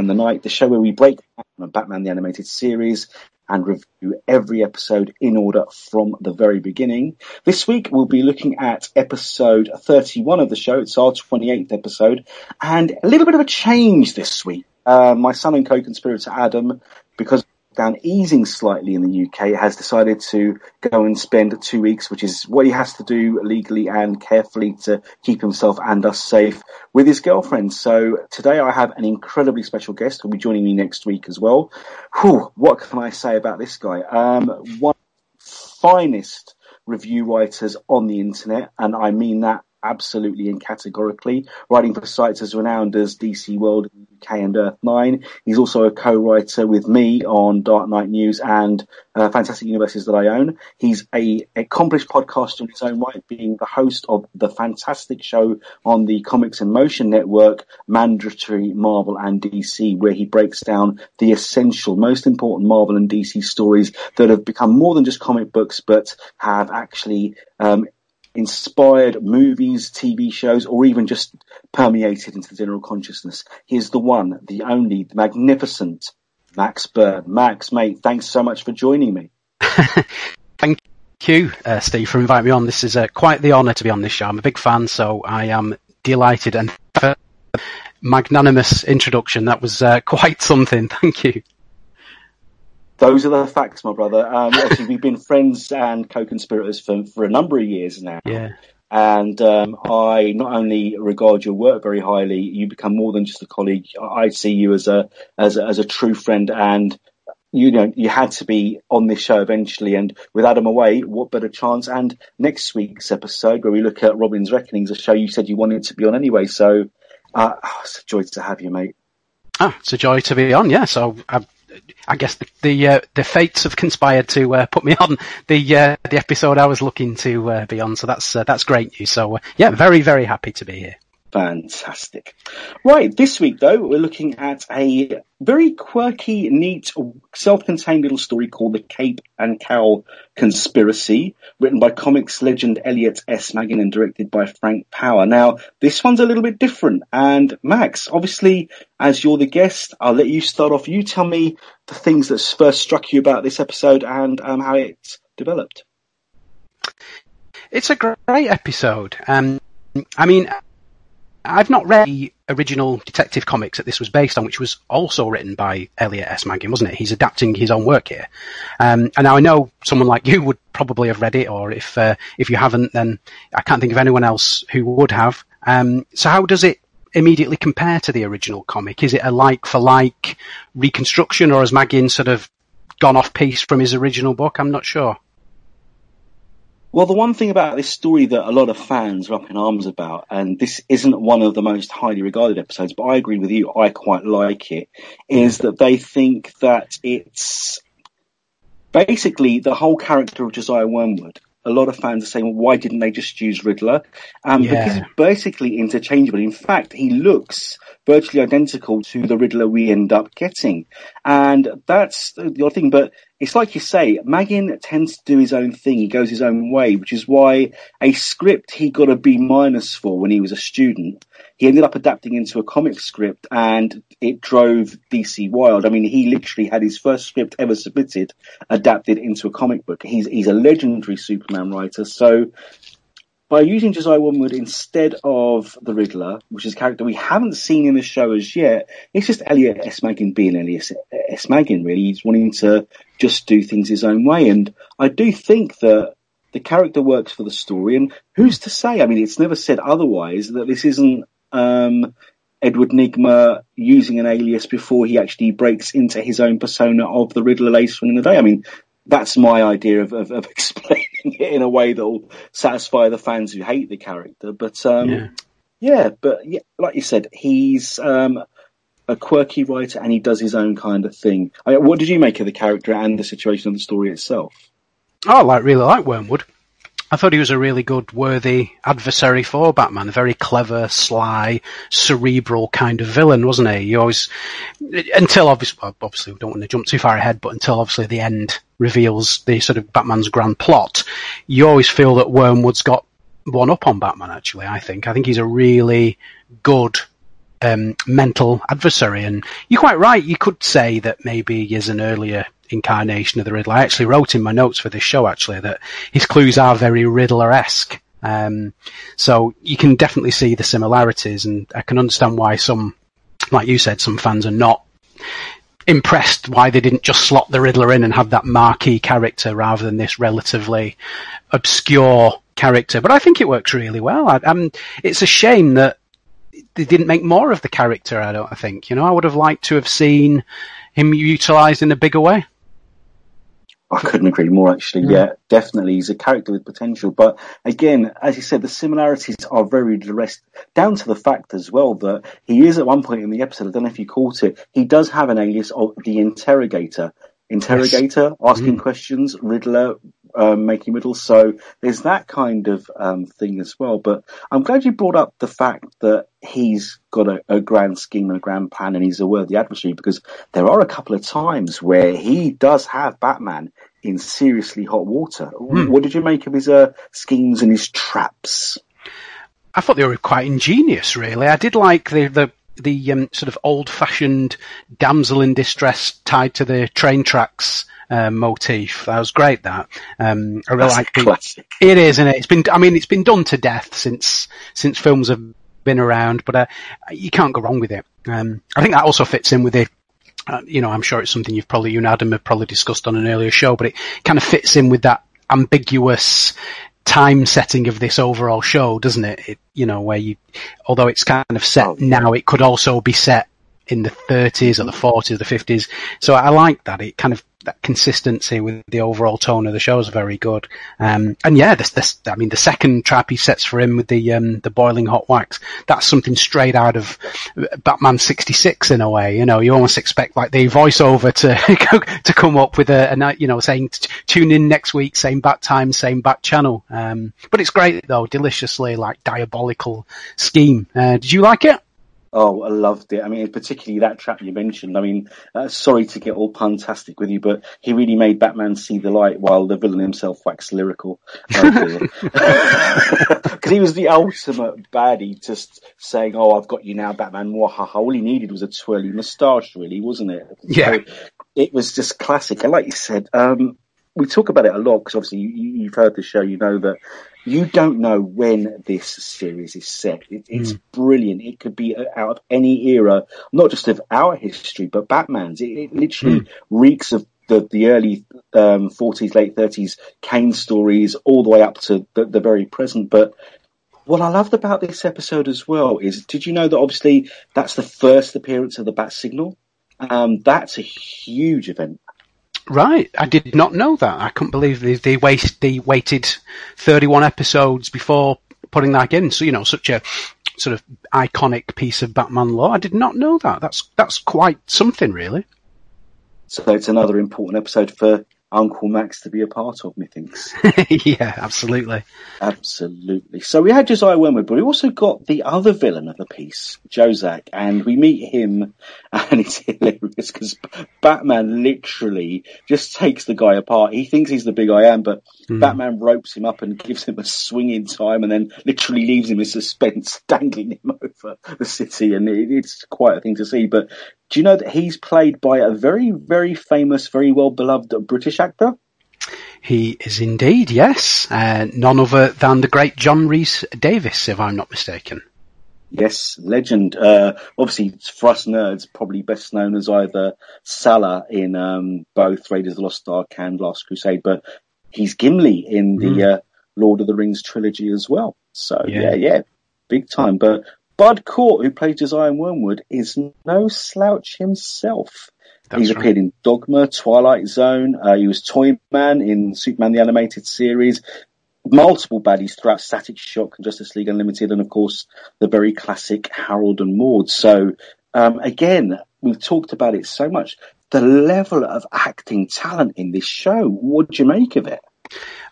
Am the Night, the show where we break down Batman the Animated Series and review every episode in order from the very beginning. This week we'll be looking at episode 31 of the show. It's our 28th episode and a little bit of a change this week. Uh, my son and co-conspirator Adam, because down easing slightly in the UK, has decided to go and spend two weeks, which is what he has to do legally and carefully to keep himself and us safe with his girlfriend. So today I have an incredibly special guest who'll be joining me next week as well. Whew, what can I say about this guy? Um, one finest review writers on the internet, and I mean that absolutely and categorically, writing for sites as renowned as DC World, UK, and Earth Nine. He's also a co-writer with me on Dark Knight News and uh, Fantastic Universes that I own. He's a accomplished podcaster in his own right, being the host of the fantastic show on the Comics in Motion Network, Mandatory Marvel and DC, where he breaks down the essential, most important Marvel and DC stories that have become more than just comic books, but have actually um, inspired movies, TV shows, or even just permeated into the general consciousness. He's the one, the only, the magnificent Max Byrne. Max, mate, thanks so much for joining me. Thank you, uh, Steve, for inviting me on. This is uh, quite the honour to be on this show. I'm a big fan, so I am delighted and magnanimous introduction. That was uh, quite something. Thank you. Those are the facts, my brother. Um, actually, we've been friends and co-conspirators for, for a number of years now. Yeah. And um, I not only regard your work very highly, you become more than just a colleague. I see you as a as a, as a true friend, and you know you had to be on this show eventually. And with Adam away, what better chance? And next week's episode, where we look at Robin's Reckonings, a show you said you wanted to be on anyway. So uh, oh, it's a joy to have you, mate. Ah, it's a joy to be on. Yeah, so I've I guess the the, uh, the fates have conspired to uh, put me on the uh, the episode I was looking to uh, be on. So that's uh, that's great news. So uh, yeah, very very happy to be here. Fantastic. Right, this week though, we're looking at a very quirky, neat, self-contained little story called The Cape and Cowl Conspiracy, written by comics legend Elliot S. Maggin and directed by Frank Paur. Now, this one's a little bit different, and Max, obviously, as you're the guest, I'll let you start off. You tell me the things that first struck you about this episode and um, how it developed. It's a great episode. Um, I mean, I've not read the original Detective comics that this was based on, which was also written by Elliot S. Maggin, wasn't it? He's adapting his own work here. Um, and now I know someone like you would probably have read it, or if uh, if you haven't, then I can't think of anyone else who would have. Um, so how does it immediately compare to the original comic? Is it a like for like reconstruction, or has Maggin sort of gone off piece from his original book? I'm not sure. Well, the one thing about this story that a lot of fans are up in arms about, and this isn't one of the most highly regarded episodes, but I agree with you, I quite like it, is that they think that it's basically the whole character of Josiah Wormwood. A lot of fans are saying, well, why didn't they just use Riddler? Um, yeah. Because he's basically interchangeable. In fact, he looks virtually identical to the Riddler we end up getting. And that's the odd thing, but it's like you say, Maggin tends to do his own thing. He goes his own way, which is why a script he got a B minus for when he was a student, he ended up adapting into a comic script and it drove DC wild. I mean, he literally had his first script ever submitted adapted into a comic book. He's, he's a legendary Superman writer. So by using Josiah Wormwood instead of the Riddler, which is a character we haven't seen in the show as yet, it's just Elliot S. Maggin being Elliot S. Maggin, really. He's wanting to just do things his own way. And I do think that the character works for the story. And who's to say? I mean, it's never said otherwise that this isn't um, Edward Nygma using an alias before he actually breaks into his own persona of the Riddler later on in the day. I mean, that's my idea of, of, of explaining it in a way that will satisfy the fans who hate the character. But um, yeah. yeah. but yeah, like you said, he's um, a quirky writer and he does his own kind of thing. I what did you make of the character and the situation of the story itself? Oh, I like really like Wormwood. I thought he was a really good, worthy adversary for Batman. A very clever, sly, cerebral kind of villain, wasn't he? You always, until obviously, well, obviously we don't want to jump too far ahead, but until obviously the end reveals the sort of Batman's grand plot, you always feel that Wormwood's got one up on Batman. Actually, I think I think he's a really good um, mental adversary. And you're quite right. You could say that maybe he is an earlier incarnation of the Riddler. I actually wrote in my notes for this show actually that his clues are very Riddler-esque. Um, so you can definitely see the similarities, and I can understand why some, like you said, some fans are not impressed why they didn't just slot the Riddler in and have that marquee character rather than this relatively obscure character. But I think it works really well. I, um, it's a shame that they didn't make more of the character. I don't. I think you know I would have liked to have seen him utilised in a bigger way. I couldn't agree more, actually. Yeah. yeah. definitely. He's a character with potential. But again, as you said, the similarities are very direct, down to the fact as well that he is at one point in the episode, I don't know if you caught it, he does have an alias of the interrogator. Interrogator, yes. asking mm. questions, Riddler, um, making riddles. So there's that kind of um, thing as well. But I'm glad you brought up the fact that he's got a, a, grand scheme and a grand plan and he's a worthy adversary because there are a couple of times where he does have Batman in seriously hot water. Mm. What did you make of his uh, schemes and his traps? I thought they were quite ingenious, really. I did like the the, the um, sort of old-fashioned damsel in distress tied to the train tracks uh, motif. That was great. That um, I really like classic. It is, and it? it's been. I mean, it's been done to death since since films have been around, but uh, you can't go wrong with it. Um, I think that also fits in with the uh, you know, I'm sure it's something you've probably, you and Adam have probably discussed on an earlier show, but it kind of fits in with that ambiguous time setting of this overall show, doesn't it? it you know, where you, although it's kind of set oh, now, it could also be set in the 30s or the 40s, the 50s. So I like that. It kind of that consistency with the overall tone of the show is very good. Um, and yeah, this, this, I mean, the second trap he sets for him with the, um, the boiling hot wax, that's something straight out of Batman 66 in a way. You know, you almost expect like the voiceover to, to come up with a, a, you know, saying tune in next week, same bat time, same bat channel. Um, but it's great though, deliciously like diabolical scheme. Uh, did you like it? Oh, I loved it. I mean, particularly that trap you mentioned. I mean, uh, sorry to get all puntastic with you, but he really made Batman see the light while the villain himself waxed lyrical. Because he was the ultimate baddie, just saying, "Oh, I've got you now, Batman." Wahaha. All he needed was a twirly moustache, really, wasn't it? Yeah. So it was just classic. And like you said, um, we talk about it a lot because obviously you, have heard the show. You know that you don't know when this series is set. It, it's mm. brilliant. It could be out of any era, not just of our history, but Batman's. It, it literally mm. reeks of the, the early um, 40s, late 30s Kane stories, all the way up to the, the very present. But what I loved about this episode as well is, did you know that obviously that's the first appearance of the Bat Signal? Um, that's a huge event. Right, I did not know that. I couldn't believe they, they waste they waited 31 episodes before putting that in. So you know, such a sort of iconic piece of Batman lore. I did not know that. That's that's quite something, really. So it's another important episode for Uncle Max to be a part of, methinks. yeah, absolutely. Absolutely. So we had Josiah Wormwood, but we also got the other villain of the piece, Jozak, and we meet him, and it's hilarious because Batman literally just takes the guy apart. He thinks he's the big I am, but mm. Batman ropes him up and gives him a swinging time and then literally leaves him in suspense, dangling him over the city, and it, it's quite a thing to see. But do you know that he's played by a very, very famous, very well beloved British actor? He is indeed, yes. Uh, none other than the great John Rhys Davies, if I'm not mistaken. Yes, legend. Uh, obviously, for us nerds, probably best known as either Sallah in um, both Raiders of the Lost Ark and Last Crusade, but he's Gimli in the mm. uh, Lord of the Rings trilogy as well. So yeah, yeah, yeah big time. But Bud Cort, who plays Josiah Wormwood, is no slouch himself. That's He's right. appeared in Dogma, Twilight Zone. Uh, he was Toyman in Superman the Animated Series. Multiple baddies throughout Static Shock and Justice League Unlimited, and of course the very classic Harold and Maude. So um, again, we've talked about it so much. The level of acting talent in this show. What do you make of it?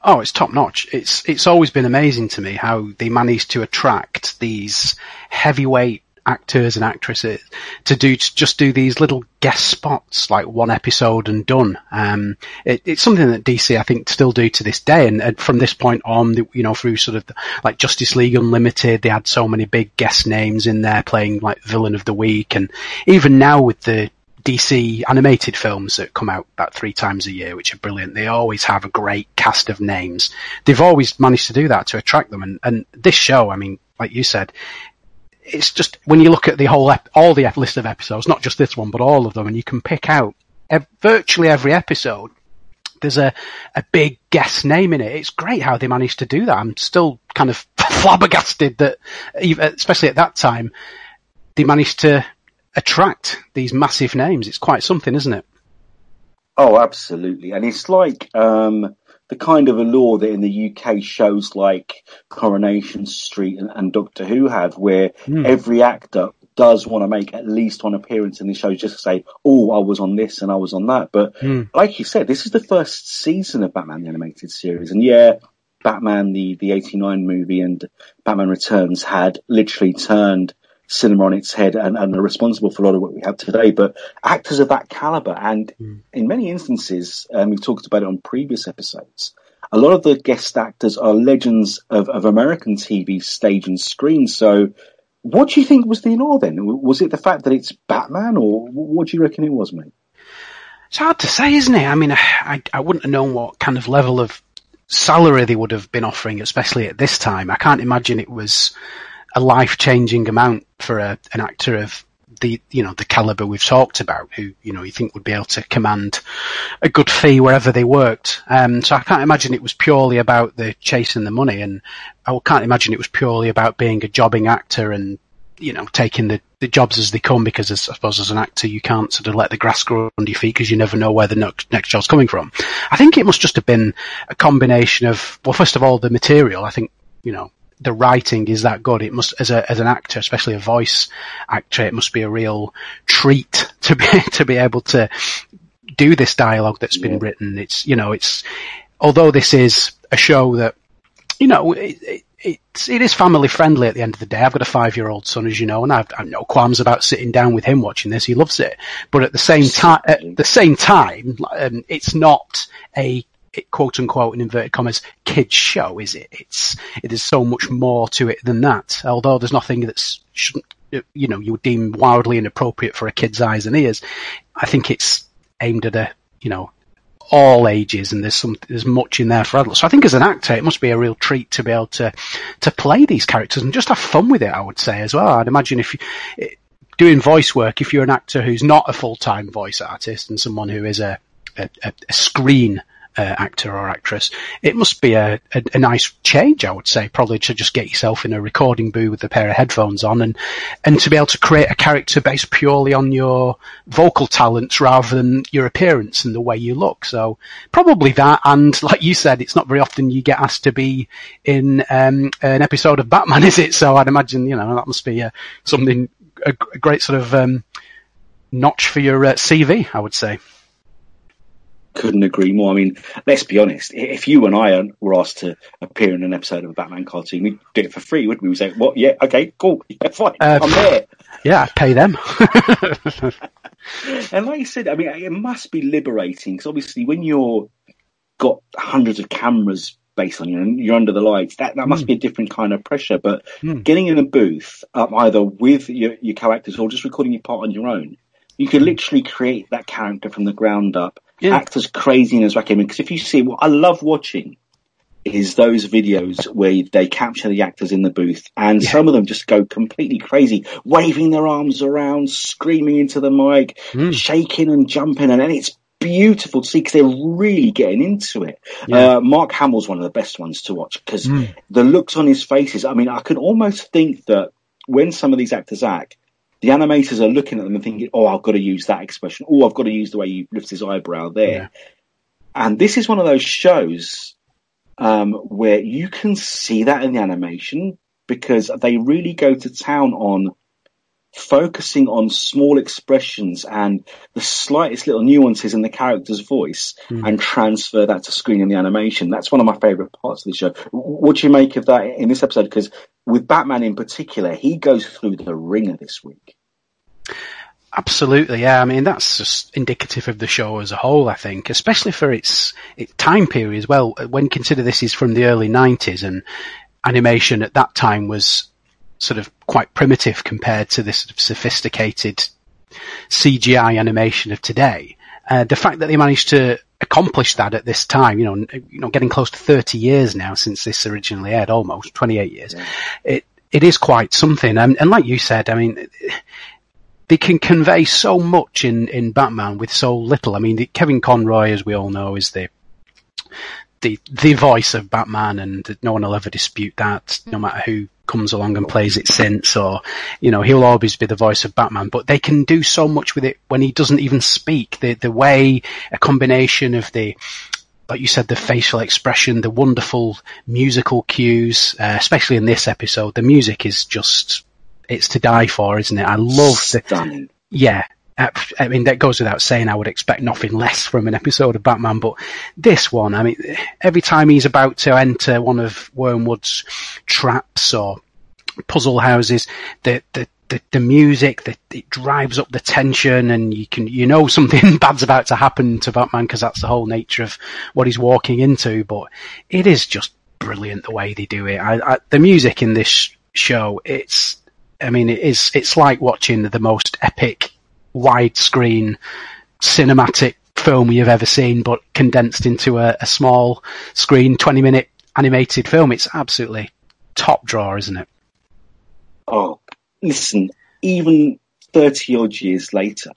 Oh, it's top notch. It's it's always been amazing to me how they managed to attract these heavyweight actors and actresses to do to just do these little guest spots, like one episode and done. Um, it, it's something that DC I think still do to this day, and, and from this point on, you know, through sort of the, like Justice League Unlimited, they had so many big guest names in there playing like villain of the week, and even now with the DC animated films that come out about three times a year, which are brilliant. They always have a great cast of names. They've always managed to do that to attract them. And, and this show, I mean, like you said, it's just when you look at the whole ep- all the list of episodes, not just this one, but all of them, and you can pick out ev- virtually every episode. There's a, a big guest name in it. It's great how they managed to do that. I'm still kind of flabbergasted that, especially at that time, they managed to attract these massive names. It's quite something, isn't it? Oh, absolutely. And it's like um, the kind of allure that in the UK shows like Coronation Street and, and Doctor Who have, where mm. every actor does want to make at least one appearance in the show just to say, oh, I was on this and I was on that. But mm. like you said, this is the first season of Batman the Animated Series. And yeah, Batman, the, the 89 movie and Batman Returns had literally turned cinema on its head and, and, are responsible for a lot of what we have today. But actors of that caliber, and mm. in many instances, um, we've talked about it on previous episodes. A lot of the guest actors are legends of, of American TV stage and screen. So, what do you think was the allure then? Was it the fact that it's Batman, or what do you reckon it was, mate? It's hard to say, isn't it? I mean, I, I wouldn't have known what kind of level of salary they would have been offering, especially at this time. I can't imagine it was a life changing amount for a, an actor of the you know the caliber we've talked about, who you know you think would be able to command a good fee wherever they worked. Um, so I can't imagine it was purely about the chasing the money, and I can't imagine it was purely about being a jobbing actor and you know taking the, the jobs as they come. Because as, I suppose as an actor you can't sort of let the grass grow under your feet because you never know where the next, next job's coming from. I think it must just have been a combination of well, first of all the material. I think you know the writing is that good. It must, as a as an actor, especially a voice actor, it must be a real treat to be to be able to do this dialogue that's been yeah. written. It's you know, it's although this is a show that you know. It, it, it's, it is family friendly at the end of the day. I've got a five year old son, as you know, and I've, I've no qualms about sitting down with him watching this. He loves it. But at the same time, at the same time, um, it's not a quote unquote in inverted commas kids show, is it? It's it is so much more to it than that. Although there's nothing that's shouldn't you know you would deem wildly inappropriate for a kid's eyes and ears. I think it's aimed at a you know all ages and there's some there's much in there for adults. So I think as an actor it must be a real treat to be able to to play these characters and just have fun with it. I would say as well. I'd imagine if you, doing voice work, if you're an actor who's not a full time voice artist and someone who is a a, a screen uh, actor or actress, it must be a, a, a, nice change, I would say, probably to just get yourself in a recording booth with a pair of headphones on and, and to be able to create a character based purely on your vocal talents rather than your appearance and the way you look. So probably that. And like you said, it's not very often you get asked to be in um, an episode of Batman, is it? So I'd imagine, you know, that must be uh, something, a, a, great sort of um, notch for your uh, CV, I would say couldn't agree more. I mean, let's be honest. If you and I were asked to appear in an episode of a Batman cartoon, we'd do it for free, wouldn't we? We'd say, "What? Yeah, okay, cool, yeah, fine, uh, I'm there." Yeah, pay them. and like you said, I mean, it must be liberating because obviously, when you're got hundreds of cameras based on you and you're under the lights, that that must mm. be a different kind of pressure. But mm. getting in a booth, um, either with your, your characters or just recording your part on your own, you can literally create that character from the ground up yeah. act as crazy as Rakim. Because if you see, what I love watching is those videos where they capture the actors in the booth and yeah. some of them just go completely crazy, waving their arms around, screaming into the mic, mm. shaking and jumping. And, and it's beautiful to see because they're really getting into it. Yeah. Uh, Mark Hamill's one of the best ones to watch because mm. the looks on his faces. I mean, I can almost think that when some of these actors act, the animators are looking at them and thinking, "Oh, I've got to use that expression. Oh, I've got to use the way he lifts his eyebrow there." Yeah. And this is one of those shows um, where you can see that in the animation because they really go to town on focusing on small expressions and the slightest little nuances in the character's voice mm. and transfer that to screen in the animation. That's one of my favorite parts of the show. What do you make of that in this episode? Because with Batman in particular, he goes through the ringer this week. Absolutely, yeah. I mean, that's just indicative of the show as a whole, I think, especially for its, its time period as well. When consider this is from the early 90s and animation at that time was sort of quite primitive compared to this sort of sophisticated CGI animation of today. Uh, the fact that they managed to accomplish that at this time, you know, you know, getting close to 30 years now since this originally aired, almost 28 years, yeah. it, it is quite something. And, and like you said, I mean, they can convey so much in, in Batman with so little. I mean, the, Kevin Conroy, as we all know, is the the the voice of Batman, and no one will ever dispute that, no matter who comes along and plays it since, or you know, he'll always be the voice of Batman. But they can do so much with it when he doesn't even speak. The the way a combination of the like you said, the facial expression, the wonderful musical cues, uh, especially in this episode, the music is just, it's to die for, isn't it? I love Stunning. the, yeah, I mean, that goes without saying. I would expect nothing less from an episode of Batman, but this one, I mean, every time he's about to enter one of Wormwood's traps or puzzle houses, the the the, the music, the, it drives up the tension, and you can you know something bad's about to happen to Batman because that's the whole nature of what he's walking into. But it is just brilliant the way they do it. I, I, the music in this show, it's I mean, it is it's like watching the most epic widescreen cinematic film you've ever seen, but condensed into a, a small screen, 20 minute animated film. It's absolutely top draw, isn't it? Oh, listen, even 30 odd years later,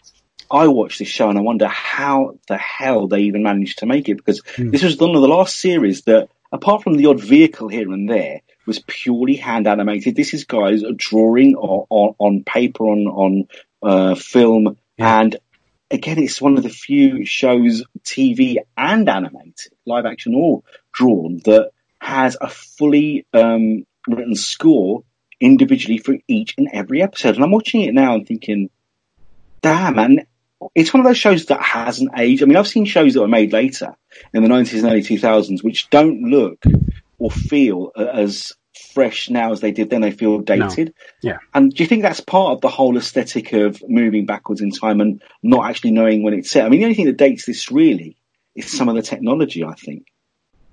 I watched this show and I wonder how the hell they even managed to make it because mm. this was one of the last series that, apart from the odd vehicle here and there, was purely hand animated. This is guys drawing on, on, on paper, on, on uh, film, yeah. and again, it's one of the few shows, TV and animated, live action or drawn, that has a fully um, written score individually for each and every episode. And I'm watching it now and thinking, damn, man, it's one of those shows that hasn't aged. I mean, I've seen shows that were made later in the 90s and early 2000s, which don't look or feel as fresh now as they did then. They feel dated. No. Yeah. And do you think that's part of the whole aesthetic of moving backwards in time and not actually knowing when it's set? I mean, the only thing that dates this really is some of the technology, I think.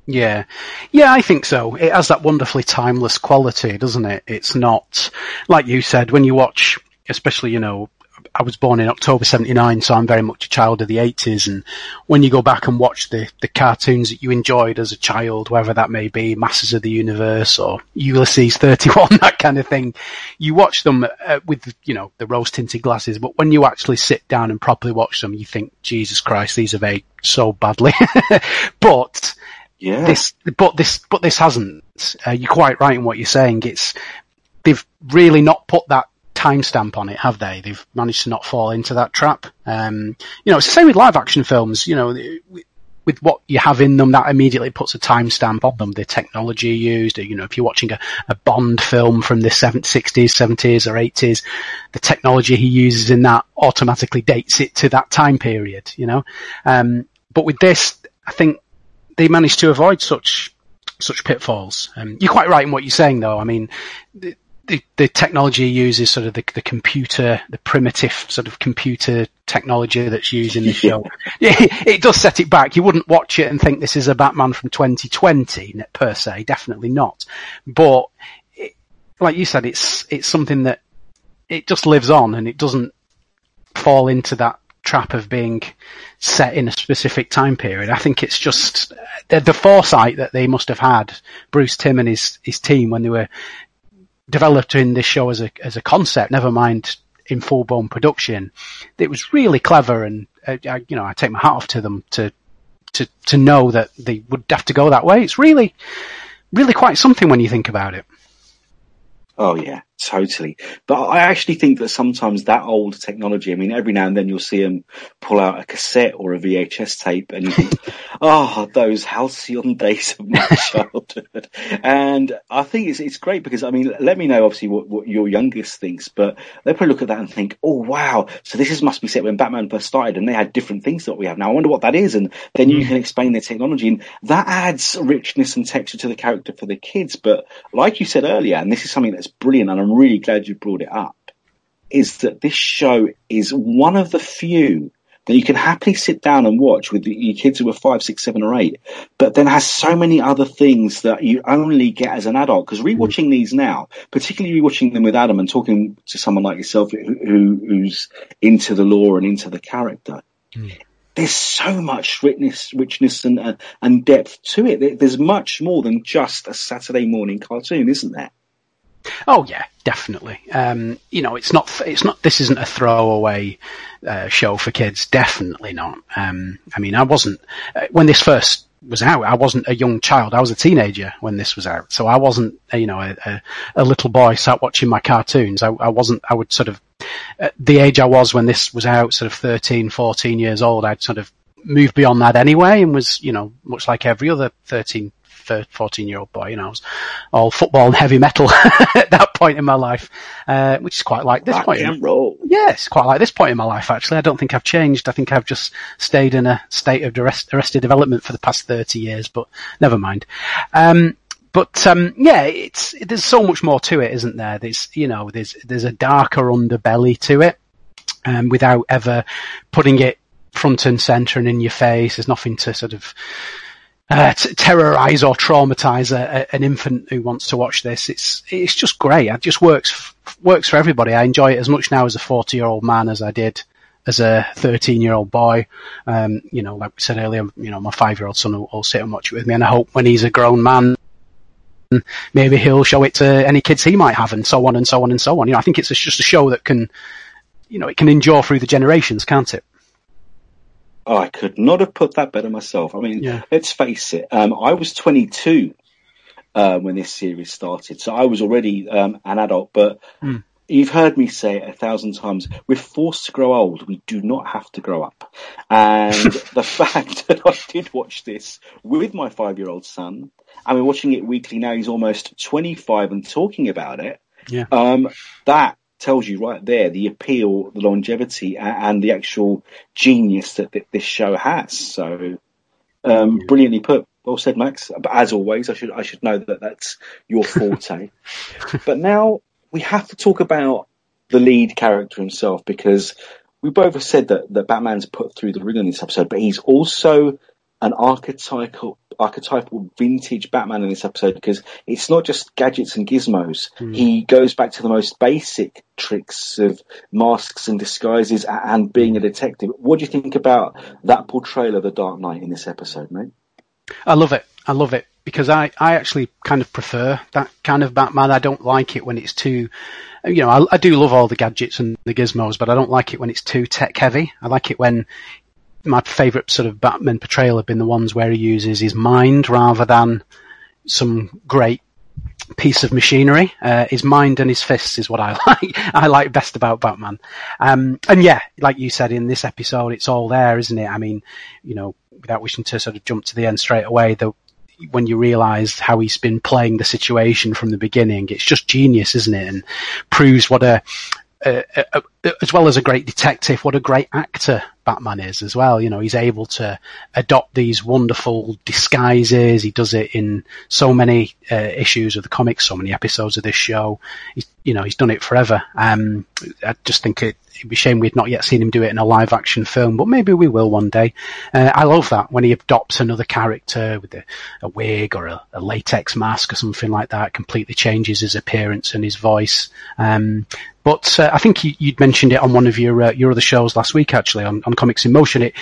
Yeah, yeah, I think so. It has that wonderfully timeless quality, doesn't it? It's not like you said when you watch, especially you know I was born in October 79, so I'm very much a child of the 80s. And when you go back and watch the, the cartoons that you enjoyed as a child, whether that may be Masters of the Universe or Ulysses 31, that kind of thing, you watch them uh, with, you know, the rose tinted glasses. But when you actually sit down and properly watch them, you think, Jesus Christ, these have aged so badly. but, yeah. This, but this, but this hasn't. Uh, you're quite right in what you're saying. It's, they've really not put that timestamp on it, have they? They've managed to not fall into that trap. Um, you know, it's the same with live action films. You know, with what you have in them, that immediately puts a timestamp on them. The technology used, you know, if you're watching a, a Bond film from the 60s, 70s or 80s, the technology he uses in that automatically dates it to that time period, you know. Um, but with this, I think they managed to avoid such such pitfalls. Um, you're quite right in what you're saying, though. I mean, the technology uses sort of the, the computer, the primitive sort of computer technology that's used in the show. yeah, it does set it back. You wouldn't watch it and think this is a Batman from 2020 per se. Definitely not. But it, like you said, it's, it's something that it just lives on and it doesn't fall into that trap of being set in a specific time period. I think it's just the, the, foresight that they must have had, Bruce Timm and his, his team when they were developing this show as a as a concept, never mind in full blown production. It was really clever, and uh, I, you know I take my hat off to them to to to know that they would have to go that way. It's really really quite something when you think about it. Oh yeah, Totally. But I actually think that sometimes that old technology, I mean, every now and then you'll see them pull out a cassette or a VHS tape and you think, oh, those halcyon days of my childhood. And I think it's, it's great because, I mean, let me know obviously what, what your youngest thinks, but they probably look at that and think, oh, wow. So this is, must be set when Batman first started and they had different things that we have now. I wonder what that is. And then you mm. can explain the technology and that adds richness and texture to the character for the kids. But like you said earlier, and this is something that's brilliant and I'm really glad you brought it up, is that this show is one of the few that you can happily sit down and watch with your kids who are five, six, seven, or eight, but then has so many other things that you only get as an adult. Because rewatching these now, particularly rewatching them with Adam and talking to someone like yourself who, who's into the lore and into the character, mm. there's so much richness, richness and, uh, and depth to it. There's much more than just a Saturday morning cartoon, isn't there? Oh yeah, definitely. Um, you know, it's not. It's not. This isn't a throwaway uh, show for kids. Definitely not. Um, I mean, I wasn't uh, when this first was out. I wasn't a young child. I was a teenager when this was out. So I wasn't, uh, you know, a, a, a little boy sat watching my cartoons. I, I, wasn't. I would sort of the age I was when this was out, sort of 13, 14 years old. I'd sort of moved beyond that anyway, and was, you know, much like every other 13, 14 year old boy, you know, I was all football and heavy metal at that point in my life, uh, which is quite like this Rock point. And roll. Yes, quite like this point in my life, actually. I don't think I've changed. I think I've just stayed in a state of arrest, arrested development for the past 30 years, but never mind. Um, but um, yeah, it's there's so much more to it, isn't there? There's you know there's there's a darker underbelly to it, um, without ever putting it front and center and in your face. There's nothing to sort of uh, t- terrorize or traumatize a, a, an infant who wants to watch this. It's it's just great. It just works f- works for everybody. I enjoy it as much now as a forty year old man as I did as a thirteen year old boy. Um, you know, like we said earlier, you know, my five year old son will, will sit and watch it with me, and I hope when he's a grown man. Maybe he'll show it to any kids he might have, and so on and so on and so on. You know, I think it's just a show that can, you know, it can endure through the generations, can't it? Oh, I could not have put that better myself. I mean, yeah. let's face it. Um, I was 22 uh, when this series started, so I was already um, an adult. But mm. you've heard me say it a thousand times: we're forced to grow old. We do not have to grow up. And the fact that I did watch this with my five-year-old son, and we're watching it weekly now. He's almost 25 and talking about it. Yeah. Um, that tells you right there the appeal, the longevity, and, the actual genius that, this show has. So, um, brilliantly put. Well said, Max. But as always, I should I should know that that's your forte. but now we have to talk about the lead character himself because we both have said that, that Batman's put through the ring in this episode, but he's also an archetypal archetypal vintage Batman in this episode because it's not just gadgets and gizmos. Mm. He goes back to the most basic tricks of masks and disguises and being a detective. What do you think about that portrayal of the Dark Knight in this episode, mate? I love it. I love it because I, I actually kind of prefer that kind of Batman. I don't like it when it's too, you know, I, I do love all the gadgets and the gizmos, but I don't like it when it's too tech heavy. I like it when my favourite sort of Batman portrayal have been the ones where he uses his mind rather than some great piece of machinery. Uh, his mind and his fists is what I like. I like best about Batman. Um, and yeah, like you said in this episode, it's all there, isn't it? I mean, you know, without wishing to sort of jump to the end straight away, the, when you realise how he's been playing the situation from the beginning, it's just genius, isn't it? And proves what a, a, a, a as well as a great detective, what a great actor Batman is as well. You know, he's able to adopt these wonderful disguises. He does it in so many uh, issues of the comics, so many episodes of this show. He's, you know, he's done it forever. Um, I just think it, would be a shame we'd not yet seen him do it in a live action film, but maybe we will one day. Uh, I love that when he adopts another character with a, a wig or a, a, latex mask or something like that, completely changes his appearance and his voice. Um, but uh, I think you, would mentioned it on one of your uh, your other shows last week, actually, on, on Comics in Motion. It,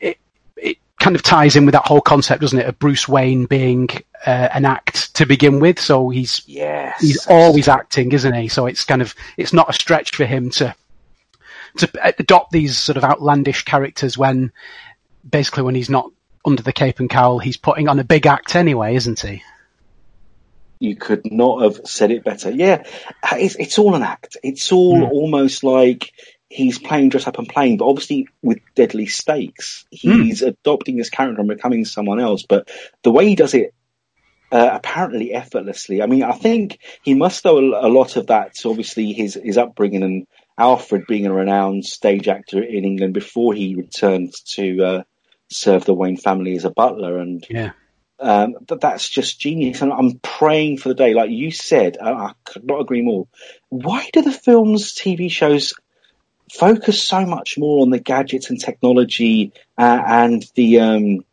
it it kind of ties in with that whole concept, doesn't it, of Bruce Wayne being uh, an act to begin with. So he's yes, he's always acting, isn't he? So it's kind of it's not a stretch for him to to adopt these sort of outlandish characters when basically when he's not under the cape and cowl, he's putting on a big act anyway, isn't he? You could not have said it better. Yeah, it's, it's all an act. It's all mm. almost like he's playing dress up and playing, but obviously with deadly stakes. He's mm. adopting his character and becoming someone else. But the way he does it, uh, apparently effortlessly. I mean, I think he must owe a, lot of that to obviously his his upbringing and Alfred being a renowned stage actor in England before he returned to uh, serve the Wayne family as a butler. And yeah. Um, but that's just genius. And I'm praying for the day, like you said, I could not agree more. Why do the films, TV shows focus so much more on the gadgets and technology uh, and the um,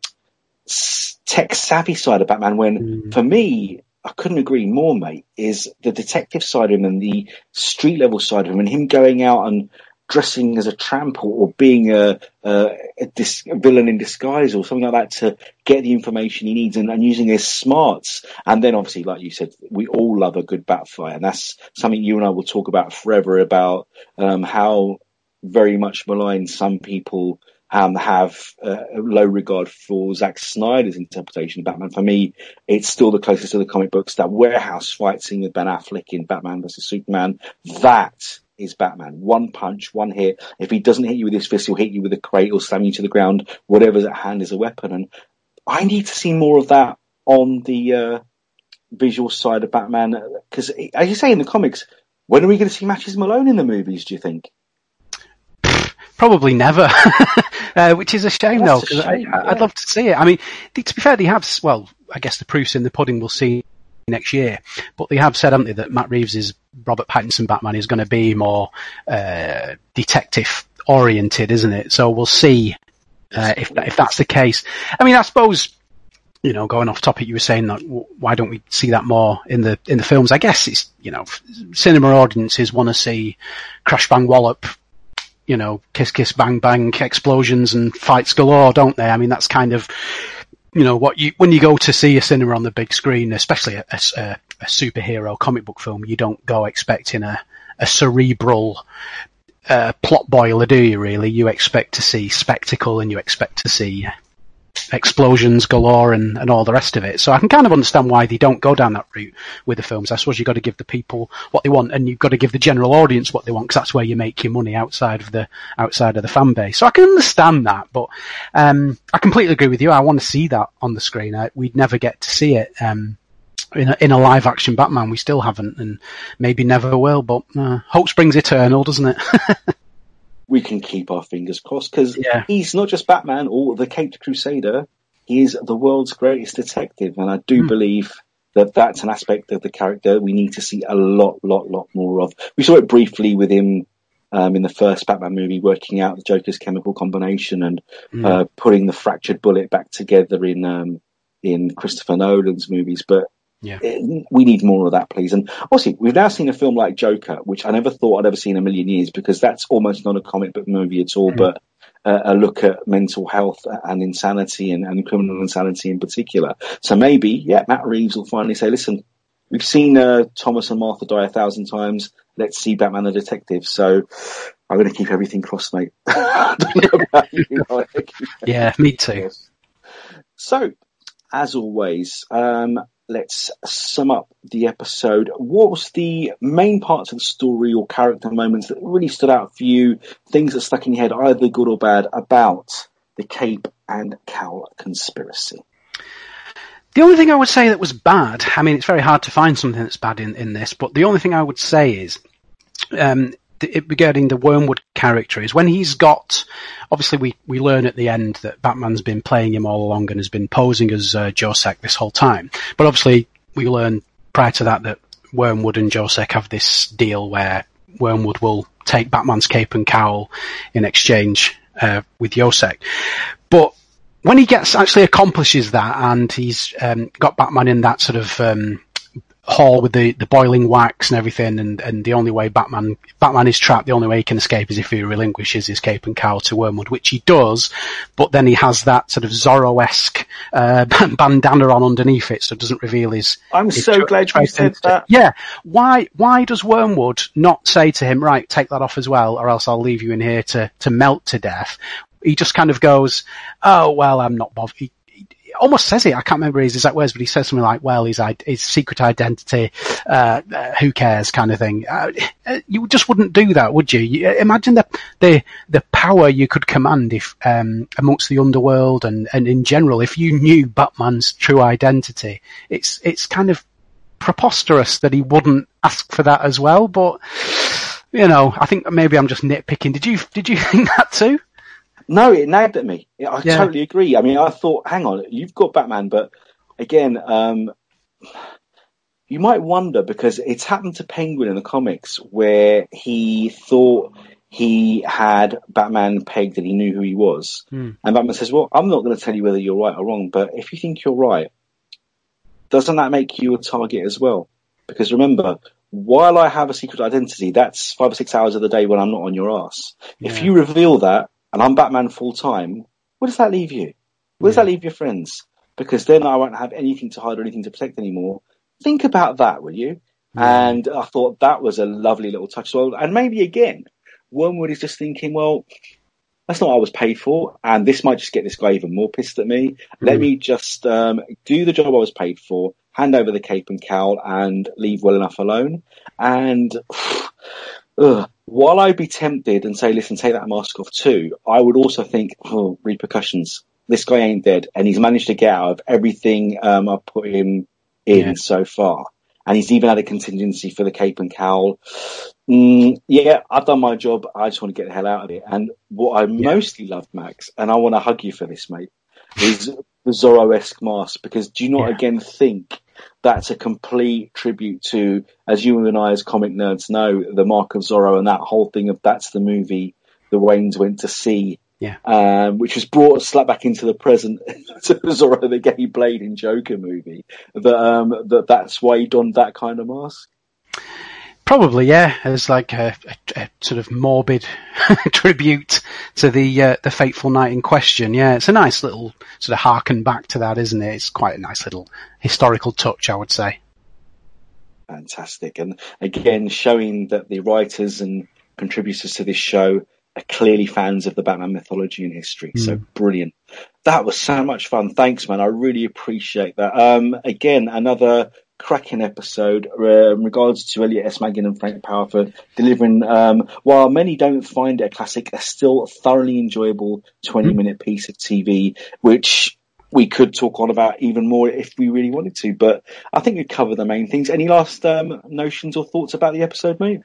tech savvy side of Batman when mm. for me, I couldn't agree more, mate, is the detective side of him and the street level side of him and him going out and dressing as a tramp or, being a, a, a, dis, a, villain in disguise or something like that to get the information he needs and, and, using his smarts. And then obviously, like you said, we all love a good Batfire. And that's something you and I will talk about forever about um, how very much maligned some people um, have uh, low regard for Zack Snyder's interpretation of Batman. For me, it's still the closest to the comic books. That warehouse fight scene with Ben Affleck in Batman vs Superman, that is Batman. One punch, one hit. If he doesn't hit you with his fist, he'll hit you with a crate or slam you to the ground. Whatever's at hand is a weapon. And I need to see more of that on the uh, visual side of Batman. Because, as you say in the comics, when are we going to see Matches Malone in the movies, do you think? Probably never, uh, which is a shame That's though, because I, would love to see it. I mean, to be fair, they have, well, I guess the proof's in the pudding. We'll see next year. But they have said, haven't they, that Matt Reeves' Robert Pattinson Batman is going to be more uh, detective oriented, isn't it? So we'll see uh, if if that's the case. I mean, I suppose you know, going off topic, you were saying that why don't we see that more in the in the films? I guess it's you know, cinema audiences want to see crash bang wallop, you know, kiss kiss bang bang explosions and fights galore, don't they? I mean, that's kind of you know what you when you go to see a cinema on the big screen, especially a, a, a superhero comic book film, you don't go expecting a, a cerebral uh, plot boiler, do you? Really, you expect to see spectacle and you expect to see explosions galore and, and all the rest of it. So I can kind of understand why they don't go down that route with the films. I suppose you've got to give the people what they want and you've got to give the general audience what they want because that's where you make your money outside of the, outside of the fan base. So I can understand that, but, um, I completely agree with you. I want to see that on the screen. I, we'd never get to see it, um, in a, in a live action Batman. We still haven't and maybe never will, but, uh, hope springs eternal, doesn't it? we can keep our fingers crossed because yeah. he's not just Batman or the Caped Crusader. He is the world's greatest detective, and I do mm. believe that that's an aspect of the character we need to see a lot, lot, lot more of. We saw it briefly with him um, in the first Batman movie, working out the Joker's chemical combination and mm. uh, putting the fractured bullet back together in um, in Christopher Nolan's movies. But yeah. We need more of that, please. And obviously, we've now seen a film like Joker, which I never thought I'd ever see in a million years because that's almost not a comic book movie at all, mm. but uh, a look at mental health and insanity and, and, criminal insanity in particular. So maybe, yeah, Matt Reeves will finally say, listen, we've seen uh, Thomas and Martha die a thousand times. Let's see Batman the Detective. So I'm going to keep everything crossed, mate. you, yeah, me too. So, as always, um, let's sum up the episode. What was the main parts of the story or character moments that really stood out for you? Things that stuck in your head, either good or bad, about the Cape and Cowl conspiracy? The only thing I would say that was bad, I mean, it's very hard to find something that's bad in, in this, but the only thing I would say is um, regarding the Wormwood character is when he's got, obviously we, we learn at the end that Batman's been playing him all along and has been posing as uh, Josek this whole time. But obviously we learn prior to that that Wormwood and Josek have this deal where Wormwood will take Batman's cape and cowl in exchange uh, with Josek. But when he gets actually accomplishes that and he's um, got Batman in that sort of um, hall with the, the boiling wax and everything, and, and the only way Batman Batman is trapped, the only way he can escape is if he relinquishes his cape and cowl to Wormwood, which he does, but then he has that sort of Zorro-esque uh, bandana on underneath it, so it doesn't reveal his. I'm his so glad you said that. Yeah, why why does Wormwood not say to him, right, take that off as well, or else I'll leave you in here to to melt to death? He just kind of goes, oh well, I'm not bothered almost says it. I can't remember his exact words, but he says something like, "Well, his his secret identity, uh, uh, who cares?" kind of thing. Uh, you just wouldn't do that, would you? you imagine the the the power you could command if um, amongst the underworld and and in general, if you knew Batman's true identity. It's it's kind of preposterous that he wouldn't ask for that as well, but you know, I think maybe I'm just nitpicking. Did you did you think that too? No, it nagged at me. I yeah. totally agree. I mean, I thought, hang on, you've got Batman, but again, um, you might wonder because it's happened to Penguin in the comics where he thought he had Batman pegged and he knew who he was. Hmm. And Batman says, well, I'm not going to tell you whether you're right or wrong, but if you think you're right, doesn't that make you a target as well? Because remember, while I have a secret identity, that's five or six hours of the day when I'm not on your ass. Yeah. If you reveal that and I'm Batman full time, where does that leave you? Where does yeah. that leave your friends? Because then I won't have anything to hide or anything to protect anymore. Think about that, will you? Yeah. And I thought that was a lovely little touch. So, and maybe again, Wormwood is just thinking, well, that's not what I was paid for, and this might just get this guy even more pissed at me. Let mm. me just um, do the job I was paid for, hand over the cape and cowl, and leave well enough alone. And ugh, while I'd be tempted and say, listen, take that mask off too, I would also think, oh, repercussions. This guy ain't dead, and he's managed to get out of everything um, I've put him in yeah. so far. And he's even had a contingency for the cape and cowl. Mm, yeah, I've done my job. I just want to get the hell out of it. And what I yeah. mostly loved, Max, and I want to hug you for this, mate, is the Zorro-esque mask. Because do you not yeah. again think that's a complete tribute to, as you and I as comic nerds know, the Mark of Zorro and that whole thing of that's the movie the Waynes went to see. Yeah. Um, which was brought slap back into the present to Zorro the gay blade in Joker movie. That um, that that's why he donned that kind of mask. Probably, yeah, as like a, a, a sort of morbid tribute to the uh, the fateful night in question. Yeah, it's a nice little sort of harken back to that, isn't it? It's quite a nice little historical touch, I would say. Fantastic, and again, showing that the writers and contributors to this show are clearly fans of the Batman mythology and history. Mm. So hmm. brilliant. That was so much fun. Thanks, man. I really appreciate that. Um, again, another cracking episode uh, in regards to Elliot S. Maggin and Frank Paur for delivering, um, while many don't find it a classic, a still thoroughly enjoyable 20 mm-hmm. minute piece of TV, which we could talk on about even more if we really wanted to, but I think we covered the main things. Any last um, notions or thoughts about the episode, mate?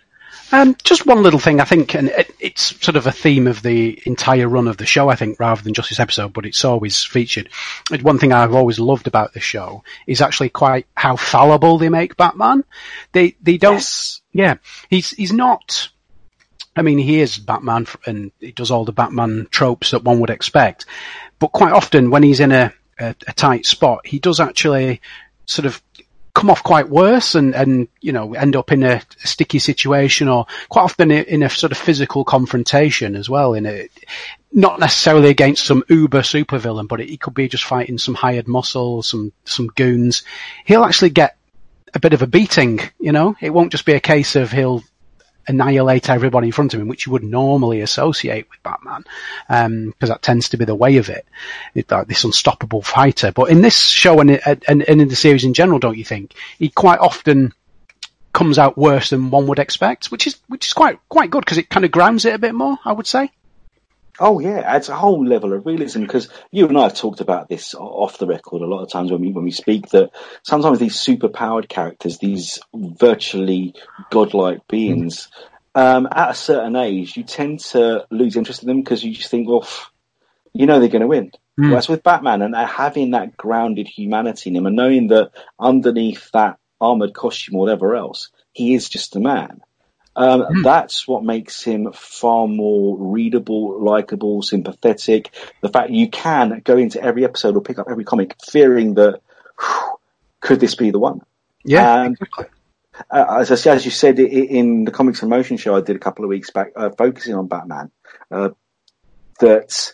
Um, just one little thing, I think, and it, it's sort of a theme of the entire run of the show, I think, rather than just this episode, but it's always featured. One thing I've always loved about the show is actually quite how fallible they make Batman. They, they don't, yes. yeah, he's, he's not, I mean, he is Batman and he does all the Batman tropes that one would expect, but quite often when he's in a, a, a tight spot, he does actually sort of come off quite worse and, and, you know, end up in a, sticky situation or quite often in a sort of physical confrontation as well in a, not necessarily against some uber supervillain, but it could be just fighting some hired muscle, some, some goons. He'll actually get a bit of a beating, you know, it won't just be a case of he'll annihilate everybody in front of him, which you would normally associate with Batman, because um, that tends to be the way of it, it like this unstoppable fighter. But in this show and, and, and in the series in general, don't you think he quite often comes out worse than one would expect, which is which is quite quite good because it kind of grounds it a bit more, I would say. Oh yeah, adds a whole level of realism because you and I have talked about this off the record a lot of times when we when we speak that sometimes these super powered characters, these virtually godlike beings, um, at a certain age, you tend to lose interest in them because you just think, well, you know they're going to win. Mm. Whereas with Batman and having that grounded humanity in him and knowing that underneath that armored costume or whatever else, he is just a man. Um, mm. That's what makes him far more readable, likable, sympathetic. The fact you can go into every episode or pick up every comic fearing that whew, could this be the one? Yeah. And, uh, as, as you said in the Comics in Motion show I did a couple of weeks back, uh, focusing on Batman, uh, that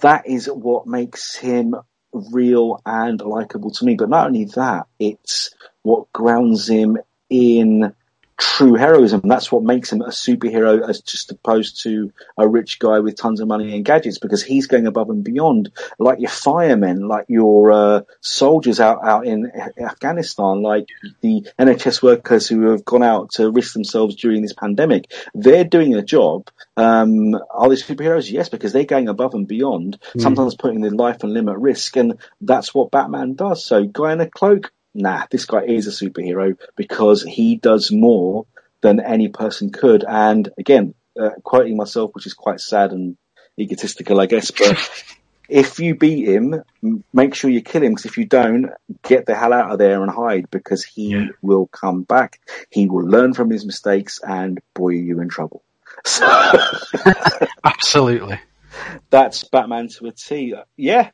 that is what makes him real and likable to me. But not only that, it's what grounds him in true heroism. That's what makes him a superhero as just opposed to a rich guy with tons of money and gadgets because he's going above and beyond like your firemen, like your uh, soldiers out, out in Afghanistan, like the NHS workers who have gone out to risk themselves during this pandemic. They're doing a job. Um, are they superheroes? Yes, because they're going above and beyond, mm. sometimes putting their life and limb at risk. And that's what Batman does. So guy in a cloak, nah, this guy is a superhero because he does more than any person could. And again, uh, quoting myself, which is quite sad and egotistical, I guess, but if you beat him, make sure you kill him because if you don't, get the hell out of there and hide because he yeah. will come back. He will learn from his mistakes and boy, are you in trouble. So Absolutely. That's Batman to a T. Yeah,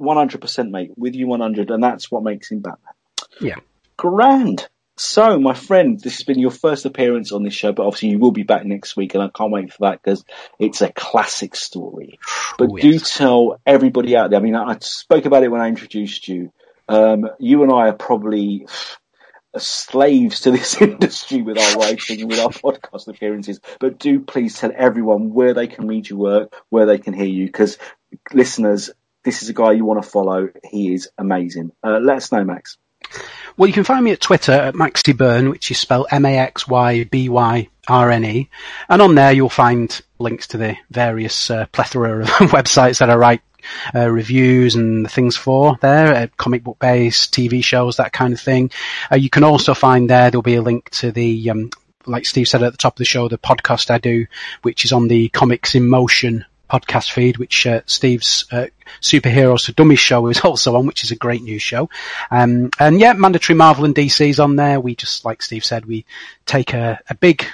100% mate, with you 100 and that's what makes him Batman. Yeah. Grand. So, my friend, this has been your first appearance on this show, but obviously you will be back next week, and I can't wait for that because it's a classic story. But oh, yes. do tell everybody out there. I mean, I spoke about it when I introduced you. Um, you and I are probably slaves to this industry with our writing and with our podcast appearances. But do please tell everyone where they can read your work, where they can hear you, because listeners, this is a guy you want to follow. He is amazing. Uh, let us know, Max. Well, you can find me at Twitter at Maxy Byrne, which is spelled M-A-X-Y-B-Y-R-N-E. And on there you'll find links to the various uh, plethora of websites that I write uh, reviews and things for there, uh, comic book based, TV shows, that kind of thing. Uh, you can also find there, there'll be a link to the, um, like Steve said at the top of the show, the podcast I do, which is on the Comics in Motion podcast feed, which uh, Steve's uh, Superheroes for Dummies show is also on, which is a great new show. Um, and yeah, mandatory Marvel and DC's on there. We just, like Steve said, we take a, a big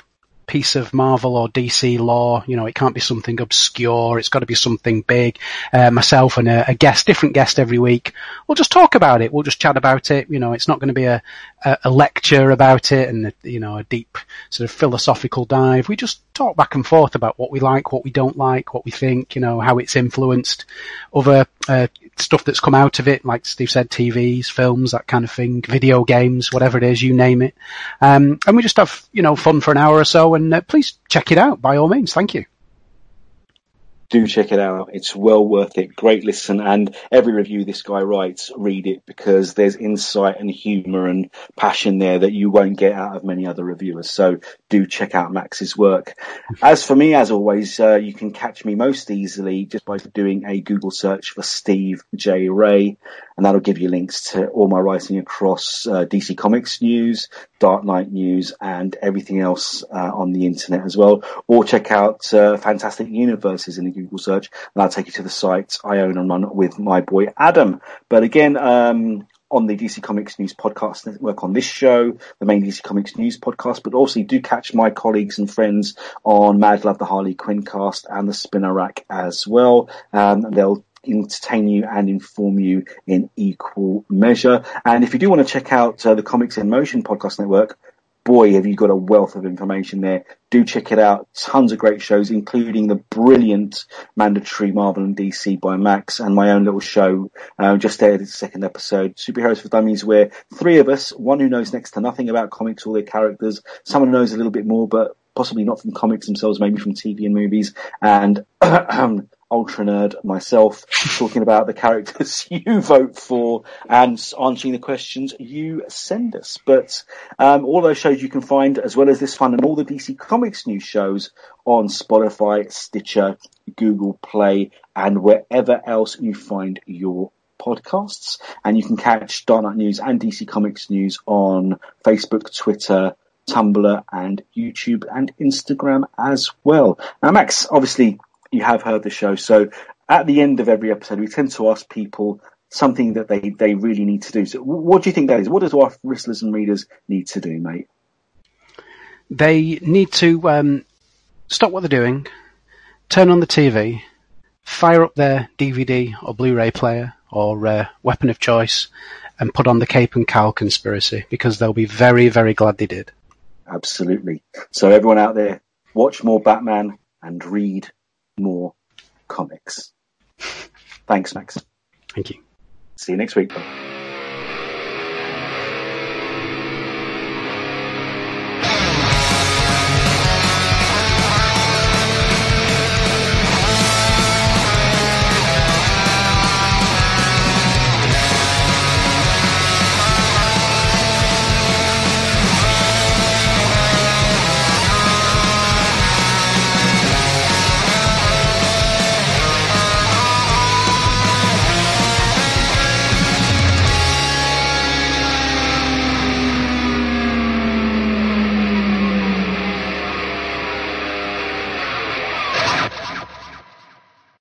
piece of Marvel or DC lore. You know, it can't be something obscure. It's got to be something big. Uh, myself and a, a, guest, different guest every week. We'll just talk about it. We'll just chat about it. You know, it's not going to be a, a, a lecture about it and, a, you know, a deep sort of philosophical dive. We just talk back and forth about what we like, what we don't like, what we think, you know, how it's influenced other uh, stuff that's come out of it, like Steve said, TVs, films, that kind of thing, video games, whatever it is, you name it. Um, and we just have, you know, fun for an hour or so and uh, please check it out by all means. Thank you do check it out. It's well worth it. Great listen. And every review this guy writes, read it because there's insight and humor and passion there that you won't get out of many other reviewers. So do check out Max's work. As for me, as always, uh, you can catch me most easily just by doing a Google search for Steve J. Ray and that'll give you links to all my writing across uh, DC Comics news, Dark Knight news, and everything else uh, on the internet as well. Or check out uh, Fantastic Universes in the Google search, and that'll take you to the site I own and run with my boy Adam. But again, um, on the DC Comics News podcast network on this show, the main DC Comics News podcast, but also do catch my colleagues and friends on Mad Love the Harley Quinn cast and the Spinner Rack as well. Um, they'll entertain you and inform you in equal measure. And if you do want to check out uh, the Comics in Motion podcast network, boy, have you got a wealth of information there. Do check it out. Tons of great shows, including the brilliant mandatory Marvel and DC by Max and my own little show, uh, just aired its second episode, Superheroes for Dummies, where three of us, one who knows next to nothing about comics or their characters, someone who knows a little bit more, but possibly not from comics themselves, maybe from TV and movies, and ultra nerd myself, talking about the characters you vote for and answering the questions you send us. But um, all those shows you can find, as well as this one and all the DC Comics news shows, on Spotify, Stitcher, Google Play, and wherever else you find your podcasts. And you can catch Knight News and DC Comics News on Facebook, Twitter, Tumblr, and YouTube and Instagram as well. Now, Max, obviously, you have heard the show. So at the end of every episode, we tend to ask people something that they, they really need to do. So what do you think that is? What does our listeners and readers need to do, mate? They need to um, stop what they're doing, turn on the TV, fire up their DVD or Blu-ray player or uh, weapon of choice, and put on the Cape and Cowl conspiracy because they'll be very, very glad they did. Absolutely. So everyone out there, watch more Batman and read more comics. Thanks, Max. Thank you. See you next week.